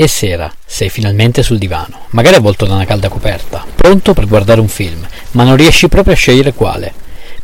E sera, sei finalmente sul divano, magari avvolto da una calda coperta, pronto per guardare un film, ma non riesci proprio a scegliere quale.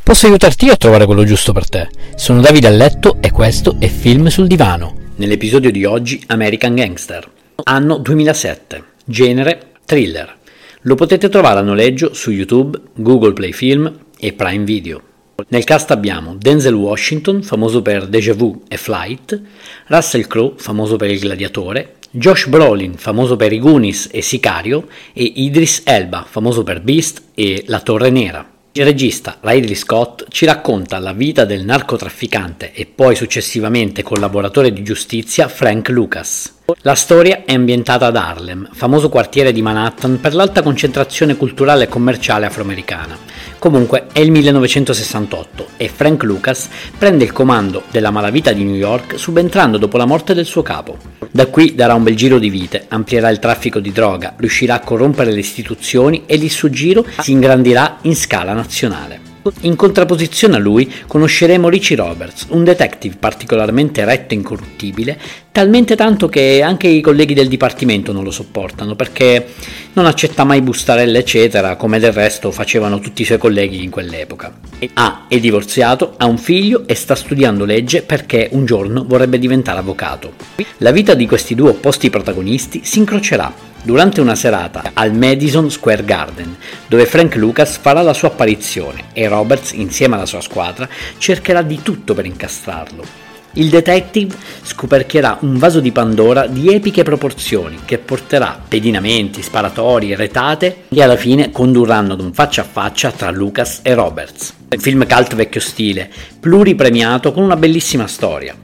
Posso aiutarti a trovare quello giusto per te. Sono Davide a letto e questo è Film sul divano. Nell'episodio di oggi American Gangster. Anno 2007. Genere thriller. Lo potete trovare a noleggio su YouTube, Google Play Film e Prime Video. Nel cast abbiamo Denzel Washington, famoso per Deja Vu e Flight, Russell Crowe, famoso per Il Gladiatore, Josh Brolin, famoso per I Goonies e Sicario, e Idris Elba, famoso per Beast e La Torre Nera. Il regista Ridley Scott ci racconta la vita del narcotrafficante e poi successivamente collaboratore di giustizia Frank Lucas. La storia è ambientata ad Harlem, famoso quartiere di Manhattan per l'alta concentrazione culturale e commerciale afroamericana. Comunque è il 1968 e Frank Lucas prende il comando della malavita di New York subentrando dopo la morte del suo capo. Da qui darà un bel giro di vite, amplierà il traffico di droga, riuscirà a corrompere le istituzioni e il suo giro si ingrandirà in scala nazionale. In contrapposizione a lui conosceremo Richie Roberts, un detective particolarmente retto e incorruttibile, talmente tanto che anche i colleghi del dipartimento non lo sopportano perché non accetta mai bustarelle eccetera, come del resto facevano tutti i suoi colleghi in quell'epoca. Ah, è divorziato, ha un figlio e sta studiando legge perché un giorno vorrebbe diventare avvocato. La vita di questi due opposti protagonisti si incrocerà durante una serata al Madison Square Garden, dove Frank Lucas farà la sua apparizione e Roberts, insieme alla sua squadra, cercherà di tutto per incastrarlo. Il detective scoperchierà un vaso di Pandora di epiche proporzioni che porterà pedinamenti, sparatori, retate e alla fine condurranno ad un faccia a faccia tra Lucas e Roberts. Un film cult vecchio stile, pluripremiato con una bellissima storia.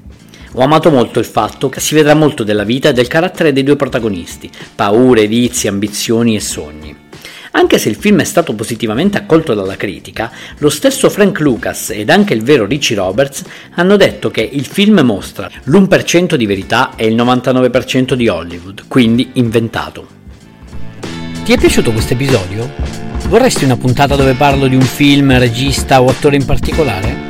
Ho amato molto il fatto che si vedrà molto della vita e del carattere dei due protagonisti, paure, vizi, ambizioni e sogni. Anche se il film è stato positivamente accolto dalla critica, lo stesso Frank Lucas ed anche il vero Richie Roberts hanno detto che il film mostra l'1% di verità e il 99% di Hollywood, quindi inventato. Ti è piaciuto questo episodio? Vorresti una puntata dove parlo di un film, regista o attore in particolare?